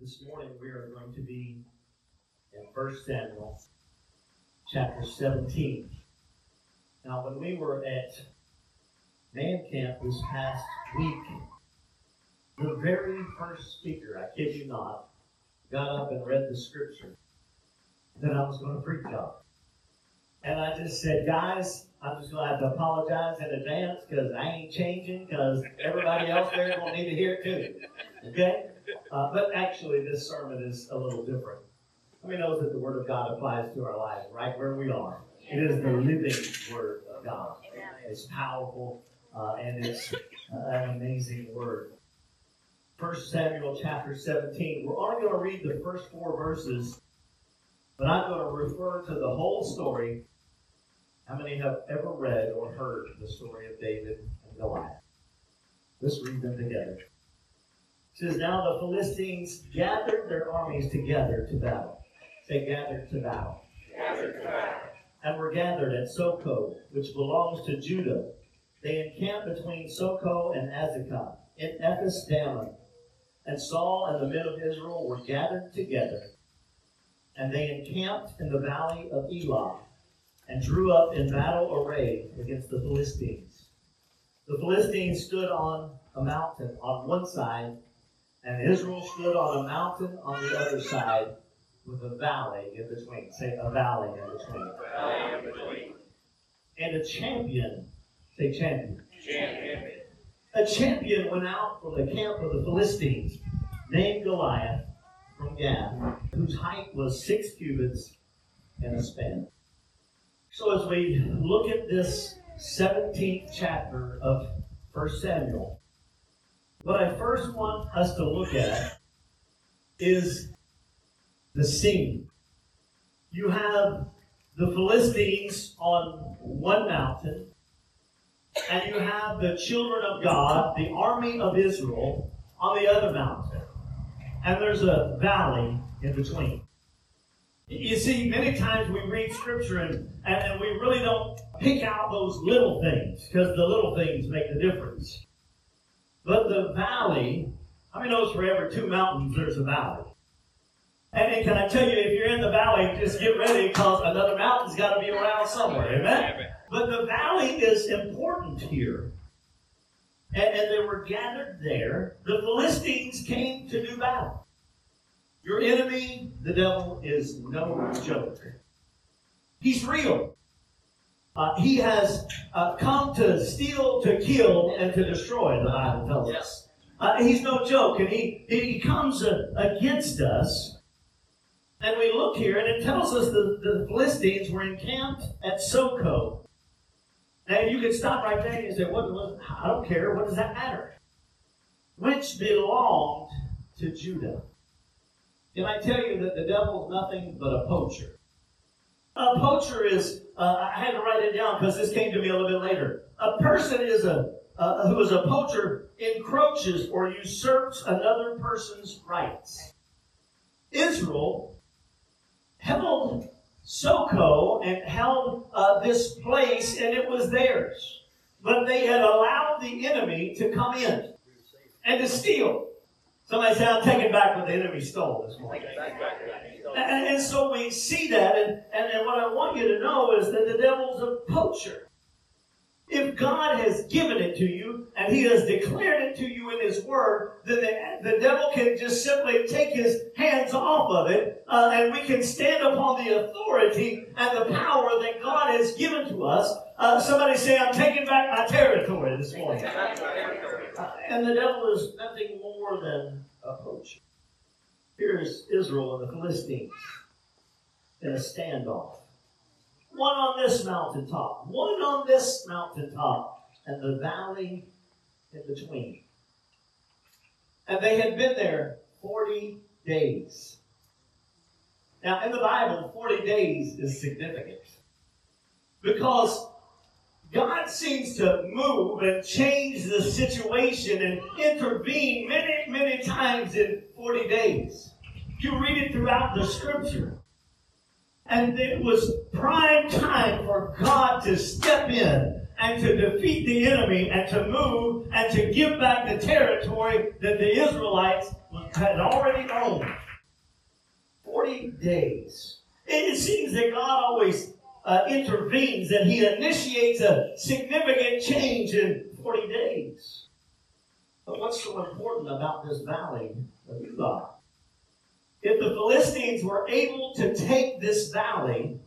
This morning we are going to be in 1 Samuel chapter 17. Now, when we were at man camp this past week, the very first speaker, I kid you not, got up and read the scripture that I was going to preach on. And I just said, guys, I'm just going to have to apologize in advance because I ain't changing because everybody else there will need to hear it too. Okay? Uh, but actually, this sermon is a little different. Let me know that the Word of God applies to our lives right where we are. It is the living Word of God. It's powerful uh, and it's uh, an amazing Word. 1 Samuel chapter 17. We're only going to read the first four verses, but I'm going to refer to the whole story. How many have ever read or heard the story of David and Goliath? Let's read them together. It says, Now the Philistines gathered their armies together to battle. They gathered to battle. Gathered to battle. And were gathered at Sochoh, which belongs to Judah. They encamped between Sochoh and Azekah in Ephes Dammim. And Saul and the men of Israel were gathered together, and they encamped in the valley of Elah, and drew up in battle array against the Philistines. The Philistines stood on a mountain on one side, and Israel stood on a mountain on the other side, with a valley in between. Say a valley in between. Valley in between. And a champion. Say champion. Champion. A champion went out from the camp of the Philistines, named Goliath from Gath, whose height was six cubits and a span. So as we look at this 17th chapter of 1 Samuel, what I first want us to look at is the scene. You have the Philistines on one mountain, and you have the children of God, the army of Israel, on the other mountain. And there's a valley in between. You see, many times we read scripture and, and, and we really don't pick out those little things because the little things make the difference. But the valley, I mean, knows for every two mountains there's a valley. And, can I tell you, if you're in the valley, just get ready because another mountain's got to be around somewhere. Amen? But the valley is important here. And, and they were gathered there. The Philistines came to do battle. Your enemy, the devil, is no joke. He's real. Uh, he has uh, come to steal, to kill, and to destroy, the Bible tells us. Uh, he's no joke, and he, he comes uh, against us. And we look here, and it tells us that the Philistines were encamped at Sochoh. Now, you could stop right there and say, what, what, I don't care. What does that matter? Which belonged to Judah. Can I tell you that the devil's nothing but a poacher? A poacher is, uh, I had to write it down because this came to me a little bit later. A person is a, uh, who is a poacher encroaches or usurps another person's rights. Israel held Sochoh and held uh, this place, and it was theirs. But they had allowed the enemy to come in and to steal. Somebody said, I'm taking back what the enemy stole this morning. And, and so we see that, and, and, and what I want you to know is that the devil's a poacher. If God has given it to you and He has declared it to you in His Word, then the, the devil can just simply take his hands off of it uh, and we can stand upon the authority and the power that God has given to us. Uh, somebody say, I'm taking back my territory this morning. And the devil is nothing more than a poacher. Here's Israel and the Philistines in a standoff. One on this mountaintop, one on this mountaintop, and the valley in between. And they had been there 40 days. Now, in the Bible, 40 days is significant because God seems to move and change the situation and intervene many, many times in 40 days. You read it throughout the scripture. And it was prime time for God to step in and to defeat the enemy and to move and to give back the territory that the Israelites had already owned. 40 days. It seems that God always uh, intervenes and he initiates a significant change in 40 days. But what's so important about this valley of Elah? If the Philistines were able to take this valley,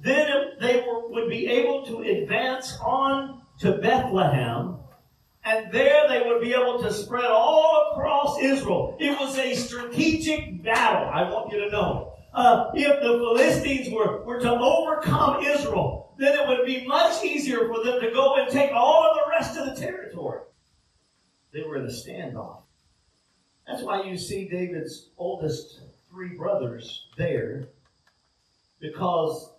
then they were, would be able to advance on to Bethlehem, and there they would be able to spread all across Israel. It was a strategic battle, I want you to know. Uh, if the Philistines were, were to overcome Israel, then it would be much easier for them to go and take all of the rest of the territory. They were in a standoff. That's why you see David's oldest three brothers there, because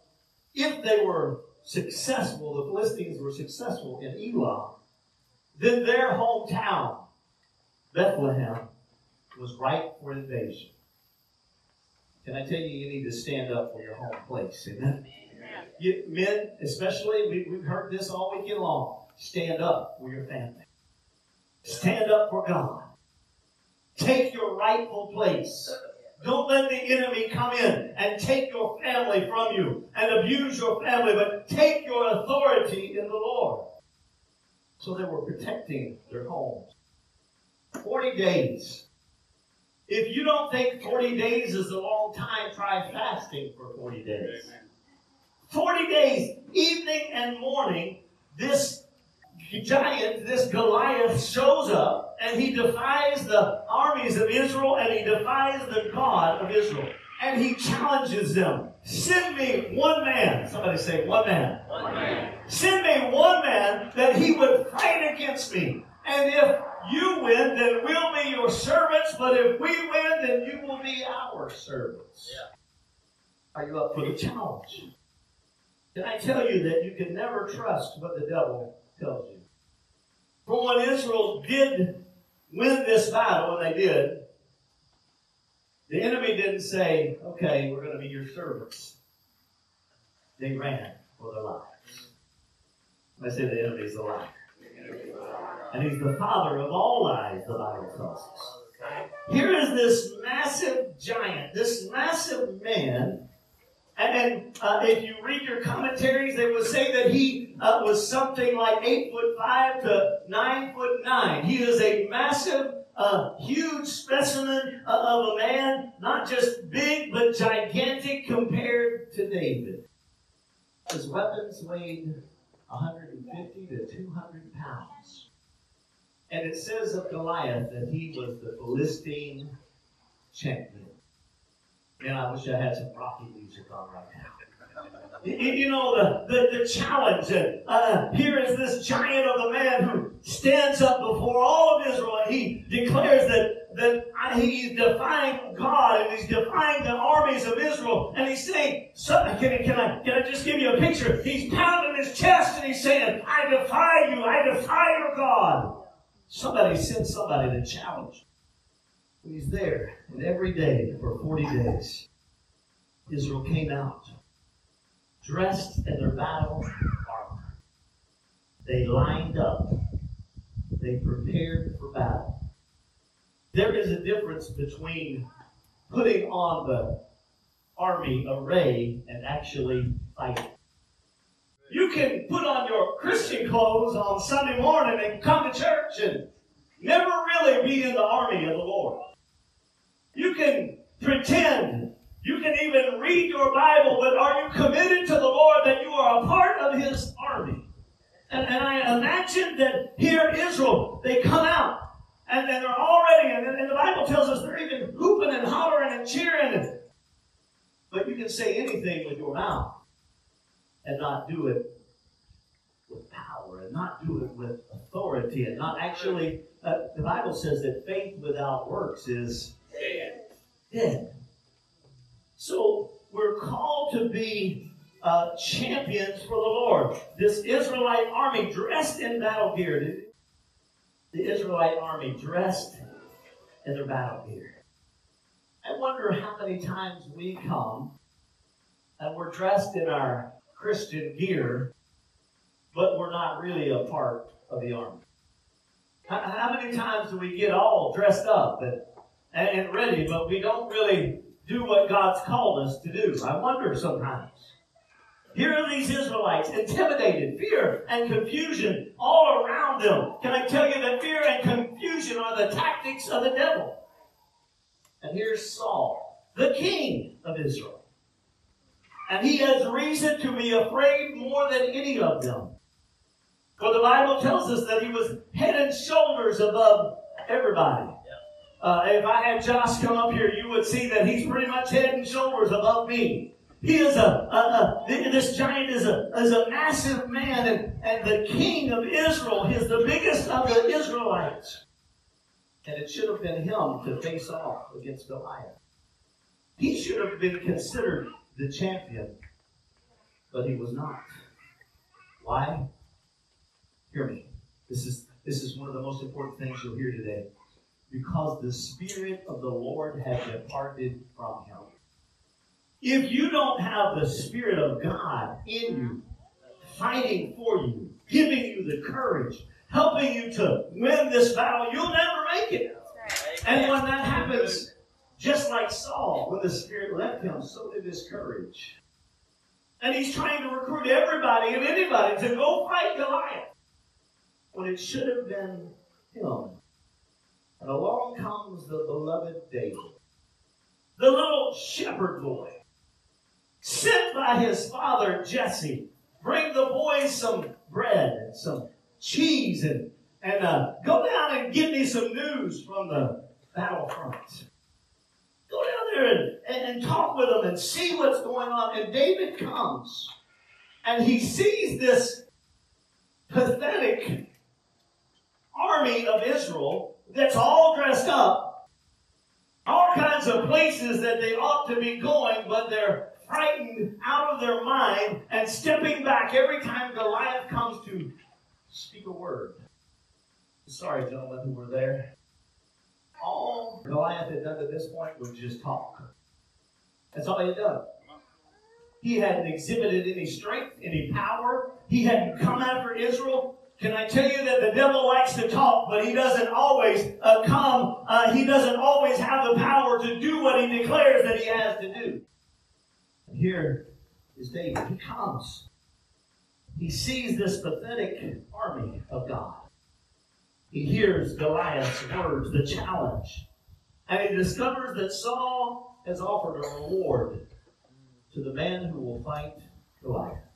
if they were successful, the Philistines were successful in Elah, then their hometown, Bethlehem, was ripe for invasion. Can I tell you, you need to stand up for your home place? Amen. You, men, especially, we, we've heard this all weekend long. Stand up for your family. Stand up for God. Take your rightful place. Don't let the enemy come in and take your family from you and abuse your family, but take your authority in the Lord. So they were protecting their homes. 40 days. If you don't think 40 days is a long time, try fasting for 40 days. 40 days, evening and morning, this giant, this Goliath, shows up and he defies the armies of Israel and he defies the God of Israel. And he challenges them. Send me one man. Somebody say, one man. One man. Send me one man that he would fight against me. And if you win, then we'll be your servants. But if we win, then you will be our servants. Yeah. Are you up for the challenge? Can I tell you that you can never trust what the devil tells you? For when Israel did win this battle, and they did, the enemy didn't say, okay, we're going to be your servants. They ran for their lives. I say the enemy is a liar. And he's the father of all lies, the Bible tells us. Here is this massive giant, this massive man. And uh, if you read your commentaries, they would say that he uh, was something like eight foot five to nine foot nine. He is a massive, uh, huge specimen uh, of a man, not just big, but gigantic compared to David. His weapons weighed 150 to 200 pounds. And it says of Goliath that he was the Philistine champion. Man, I wish I had some rocky music on right now. You, know, the, the, the challenge. Uh, here is this giant of a man who stands up before all of Israel and he declares that, that he's defying God and he's defying the armies of Israel. And he's saying, can, can, I, can I just give you a picture? He's pounding his chest and he's saying, I defy you. I defy your God. Somebody sent somebody to challenge. He's there, and every day for 40 days, Israel came out dressed in their battle armor. They lined up. They prepared for battle. There is a difference between putting on the army array and actually fighting. Can put on your Christian clothes on Sunday morning and come to church and never really be in the army of the Lord. You can pretend. You can even read your Bible, but are you committed to the Lord that you are a part of His army? And, and I imagine that here in Israel, they come out and, and they're already, and, and the Bible tells us they're even hooping and hollering and cheering. But you can say anything with your mouth and not do it with power and not do it with authority and not actually. Uh, the Bible says that faith without works is Dead. dead. So we're called to be uh, champions for the Lord. This Israelite army dressed in battle gear. The Israelite army dressed in their battle gear. I wonder how many times we come and we're dressed in our Christian gear, but we're not really a part of the army. How, many times do we get all dressed up and, and ready, but we don't really do what God's called us to do? I wonder sometimes. Here are these Israelites, intimidated, fear and confusion all around them. Can I tell you that fear and confusion are the tactics of the devil? And here's Saul, the king of Israel. And he has reason to be afraid more than any of them. For the Bible tells us that he was head and shoulders above everybody. Uh, if I had Josh come up here, you would see that he's pretty much head and shoulders above me. He is a, a, a, this giant is a, is a massive man, and, and the king of Israel is the biggest of the Israelites. And it should have been him to face off against Goliath. He should have been considered the champion, but he was not. Why? Hear me. This is this is one of the most important things you'll hear today. Because the Spirit of the Lord had departed from him. If you don't have the Spirit of God in you, fighting for you, giving you the courage, helping you to win this battle, you'll never make it. And when that happens, just like Saul, when the Spirit left him, so did his courage. And he's trying to recruit everybody and anybody to go fight Goliath. When it should have been him. And along comes the beloved David, the little shepherd boy sent by his father Jesse. Bring the boys some bread and some cheese and, and uh, go down and get me some news from the battlefront. Go down there and, and, and talk with them and see what's going on. And David comes and he sees this pathetic army of Israel that's all dressed up, all kinds of places that they ought to be going, but they're frightened out of their mind and stepping back every time Goliath comes to speak a word. Sorry, gentlemen who were there. All Goliath had done to this point was just talk. That's all he had done. He hadn't exhibited any strength, any power. He hadn't come after Israel. Can I tell you that the devil likes to talk, but he doesn't always uh, come, uh, he doesn't always have the power to do what he declares that he has to do. And here is David. He comes. He sees this pathetic army of God. He hears Goliath's words, the challenge. And he discovers that Saul has offered a reward to the man who will fight Goliath.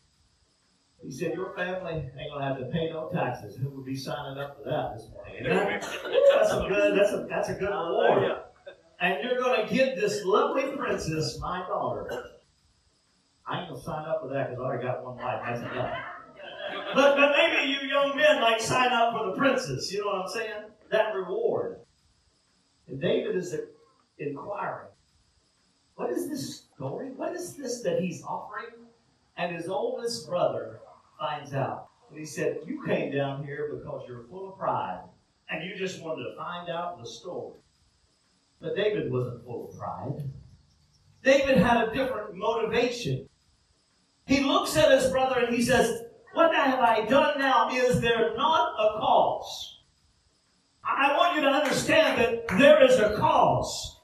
He said, Your family ain't going to have to pay no taxes. Who would be signing up for that this morning? That's a good, that's a, that's a good reward. And you're going to give this lovely princess, my daughter. I ain't to sign up for that because I already got one wife. That's enough. But, but maybe you young men might sign up for the princess. You know what I'm saying? That reward. And David is inquiring, what is this story? What is this that he's offering? And his oldest brother finds out. And he said, You came down here because you're full of pride. And you just wanted to find out the story. But David wasn't full of pride. David had a different motivation. He looks at his brother and he says, What have I done now? Is there not a cause? I want you to understand that there is a cause.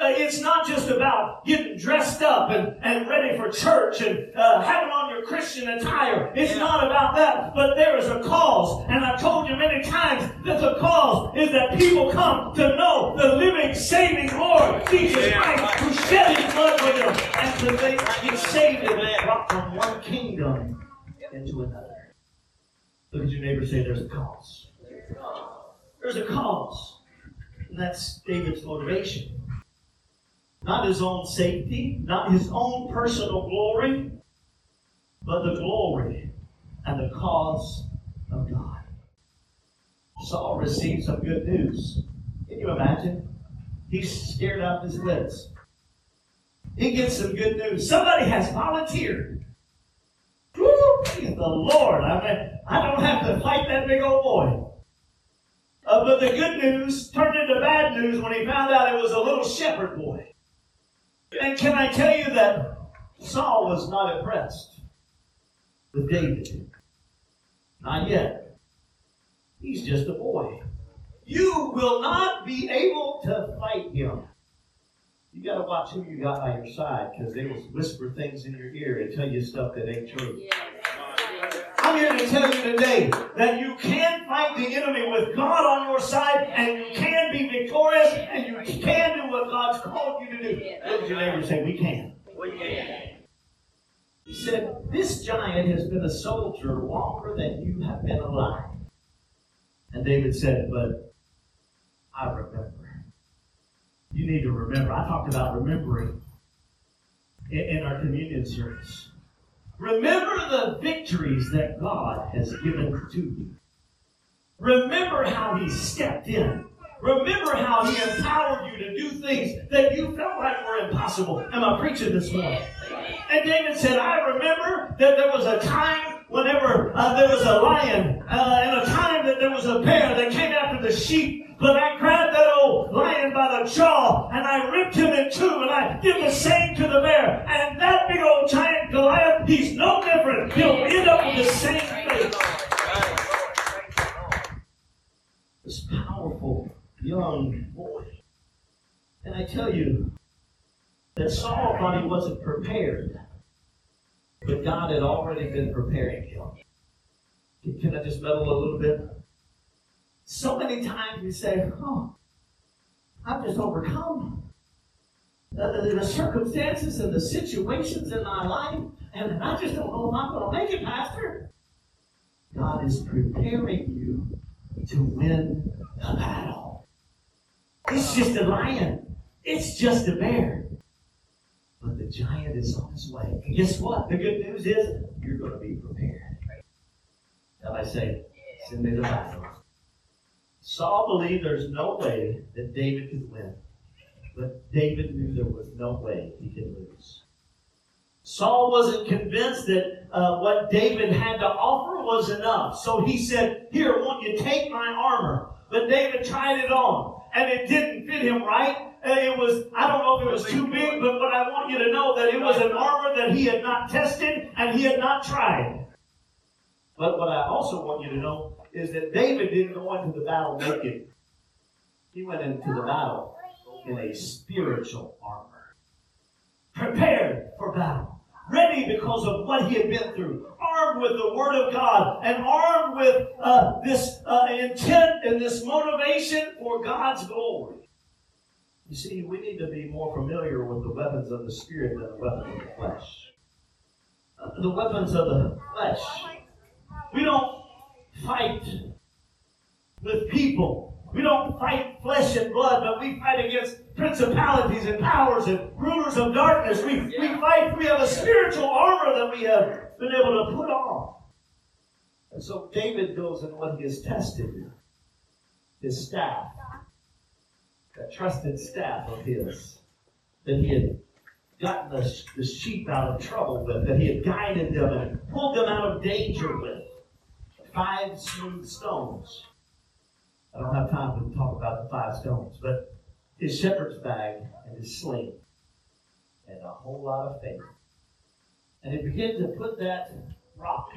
Uh, it's not just about getting dressed up and, and ready for church and uh, having on your Christian attire. It's yeah. not about that, but there is a cause. And I've told you many times that the cause is that people come to know the living, saving Lord, Jesus yeah. Christ, who shed his blood for them, and to they get saved and brought from one kingdom into another. Look at your neighbor say, There's a cause. There's a cause. And that's David's motivation. Not his own safety, not his own personal glory, but the glory and the cause of God. Saul received some good news. Can you imagine? He's scared out his wits. He gets some good news. Somebody has volunteered. Woo, the Lord. I mean, I don't have to fight that big old boy. Uh, but the good news turned into bad news when he found out it was a little shepherd boy. And can I tell you that Saul was not impressed with David? Not yet. He's just a boy. You will not be able to fight him. You got to watch who you got by your side because they will whisper things in your ear and tell you stuff that ain't true. I'm here to tell you today that you can fight the enemy with God on your side and you can be victorious and you can do what God's called you to do. Look at your neighbor and say, We can. We can. He said, This giant has been a soldier longer than you have been alive. And David said, But I remember. You need to remember. I talked about remembering in, in our communion service. Remember the victories that God has given to you. Remember how He stepped in. Remember how He empowered you to do things that you felt like were impossible. Am I preaching this morning? And David said, I remember that there was a time whenever uh, there was a lion uh, and a time that there was a bear that came after the sheep. But I grabbed that old lion by the jaw and I he's no different. He'll end up with the same fate. This powerful young boy. And I tell you that Saul thought he wasn't prepared. But God had already been preparing him. Can- I just meddle a little bit? So many times we say, Oh, I've just overcome the, the, the circumstances and the situations in my life, and I just don't know if I'm going to make it, Pastor. God is preparing you to win the battle. It's just a lion, it's just a bear. But the giant is on his way. And guess what? The good news is you're going to be prepared. Now I say, send me the battle. Saul believed there's no way that David could win. But David knew there was no way he could lose. Saul wasn't convinced that uh, what David had to offer was enough. So he said, Here, won't you take my armor? But David tried it on, and it didn't fit him right. And it was, I don't know if it was too big, but, but I want you to know that it was an armor that he had not tested and he had not tried. But what I also want you to know is that David didn't go into the battle naked. He went into the battle in a spiritual armor. Prepared for battle. Ready because of what he had been through. Armed with the Word of God. And armed with uh, this uh, intent and this motivation for God's glory. You see, we need to be more familiar with the weapons of the Spirit than the weapons of the flesh. Uh, the weapons of the flesh. We don't fight with people. We don't fight flesh and blood, but we fight against principalities and powers and rulers of darkness. We, we fight, we have a spiritual armor that we have been able to put on. And so David goes in what he has tested his staff, that trusted staff of his, that he had gotten the, the sheep out of trouble with, that he had guided them and pulled them out of danger with. Five smooth stones. I don't have time to talk about the five stones, but his shepherd's bag and his sling and a whole lot of faith. And he began to put that rock,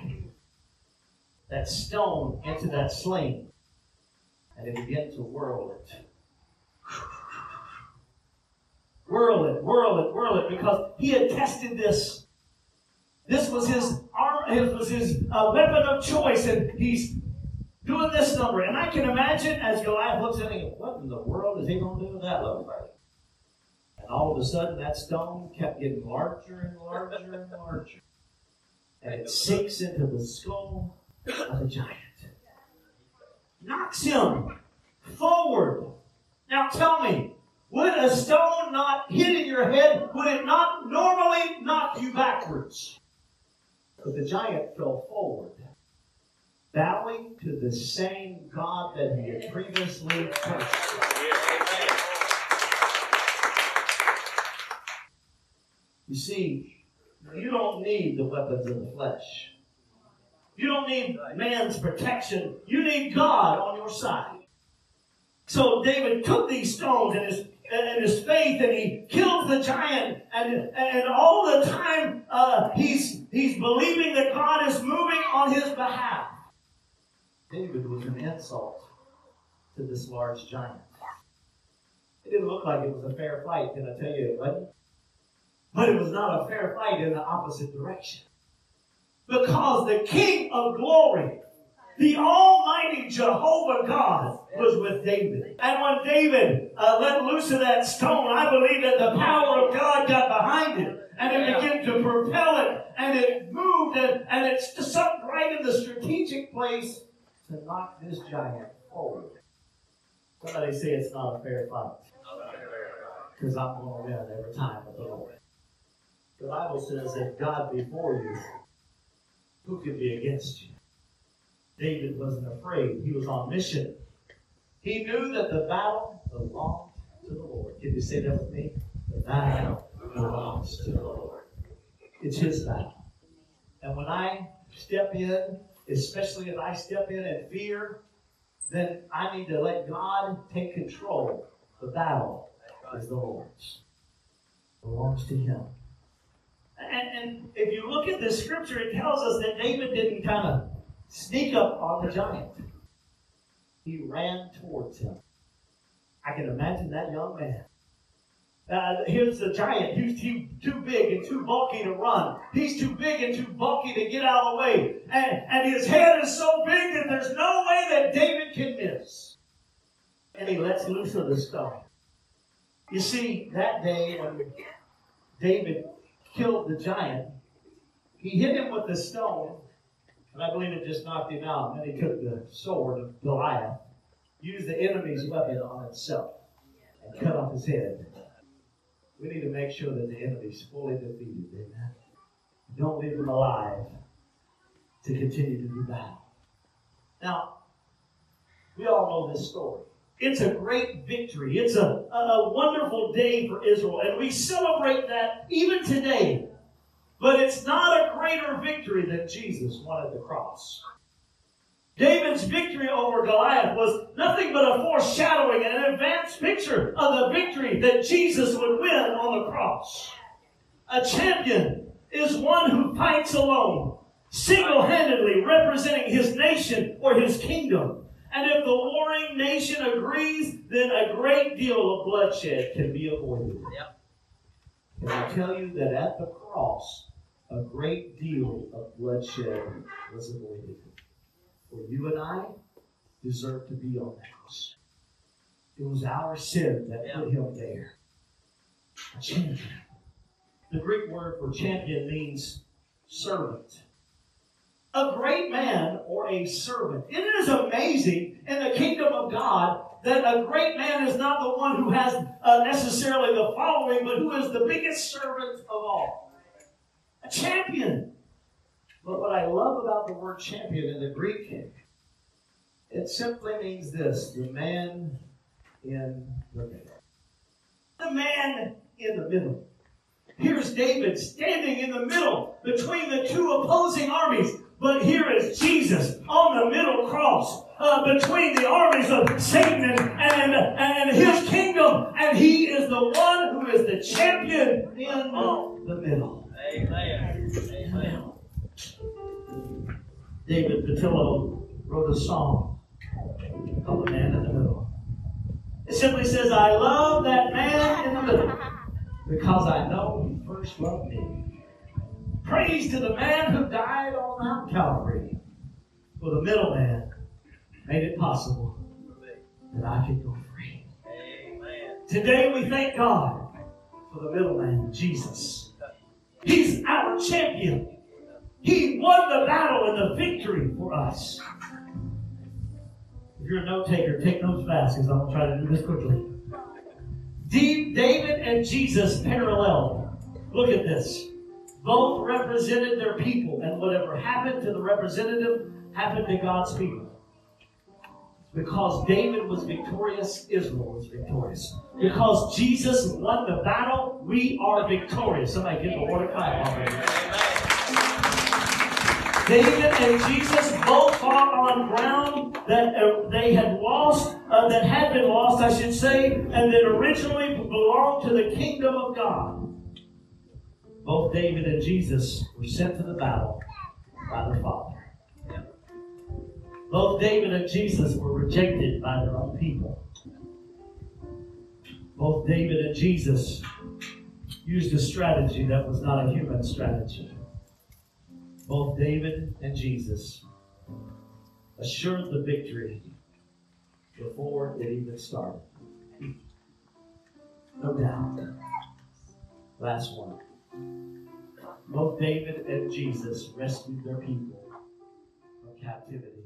that stone, into that sling, and he began to whirl it. Whirl it, whirl it, whirl it, because he had tested this. This was his arm, it was his uh, weapon of choice, and he's doing this number. And I can imagine as Goliath looks at him, what in the world is he going to do with that little thing? And all of a sudden, that stone kept getting larger and larger and larger. And it sinks into the skull of the giant. Knocks him forward. Now tell me, would a stone not hitting your head, would it not normally knock you backwards? But the giant fell forward bowing to the same God that he had previously cursed. You see, you don't need the weapons of the flesh. You don't need man's protection. You need God on your side. So David took these stones and his and his faith, and he kills the giant, and and all the time uh, he's he's believing that God is moving on his behalf. David was an insult to this large giant. It didn't look like it was a fair fight, can I tell you it wasn't? But it was not a fair fight in the opposite direction. Because the King of glory, the Almighty Jehovah God, was with David. And when David uh, let loose of that stone, I believe that the power of God got behind it. And it began to propel it, and it moved, and, and it stuck right in the strategic place to knock this giant forward. Somebody say it's not a fair fight. Because I'm going to win every time with the Lord. The Bible says that God before you, who can be against you? David wasn't afraid. He was on mission. He knew that the battle belonged to the Lord. Can you say that with me? The battle belongs to the Lord. It's His battle. And when I step in, especially if I step in in fear, then I need to let God take control. The battle is the Lord's. Belongs to Him. And, and if you look at this scripture, it tells us that David didn't kind of sneak up on the giant. He ran towards him. I can imagine that young man. Uh, here's the giant. He's too, too big and too bulky to run. He's too big and too bulky to get out of the way. And, and his head is so big that there's no way that David can miss. And he lets loose of the stone. You see, that day when David killed the giant, he hit him with the stone, and I believe it just knocked him out. And then he took the sword of Goliath, used the enemy's weapon on itself, and cut off his head. We need to make sure that the enemy's fully defeated. Amen. Don't leave him alive to continue to do battle. Now, we all know this story. It's a great victory. It's a, a wonderful day for Israel, and we celebrate that even today. But it's not a greater victory than Jesus won at the cross. David's victory over Goliath was nothing but a foreshadowing and an advanced picture of the victory that Jesus would win on the cross. A champion is one who fights alone, single handedly representing his nation or his kingdom. And if the warring nation agrees, then a great deal of bloodshed can be avoided. Yep. Can I tell you that at the cross, a great deal of bloodshed was avoided? For you and I deserve to be on that cross. It was our sin that put him there. A champion. The Greek word for champion means servant a great man or a servant. It is amazing in the kingdom of God that a great man is not the one who has uh, necessarily the following, but who is the biggest servant of all. A champion. But what I love about the word champion in the Greek, it simply means this the man in the middle. The man in the middle. Here's David standing in the middle between the two opposing armies. But here is Jesus on the middle cross uh, between the armies of Satan and, and, and his kingdom. And he is the one who is the champion in the middle. Amen. Amen. David Patillo wrote a song called The Man in the Middle. It simply says, I love that man in the middle because I know he first loved me. Praise to the man who died on Mount Calvary. For the middleman made it possible that I could go free. Amen. Today we thank God for the middleman, Jesus. He's our champion. He won the battle and the victory for us. If you're a note taker, take notes fast because I'm going to try to do this quickly. David and Jesus parallel. Look at this. Both represented their people, and whatever happened to the representative happened to God's people. Because David was victorious, Israel was victorious. Because Jesus won the battle, we are victorious. Somebody give the Lord a clap. David and Jesus both fought on ground that uh, they had lost, uh, that had been lost, I should say, and that originally belonged to the kingdom of God. Both David and Jesus were sent to the battle by the Father. Both David and Jesus were rejected by their own people. Both David and Jesus used a strategy that was not a human strategy. Both David and Jesus assured the victory before it even started. No doubt. Last one. Both David and Jesus rescued their people from captivity.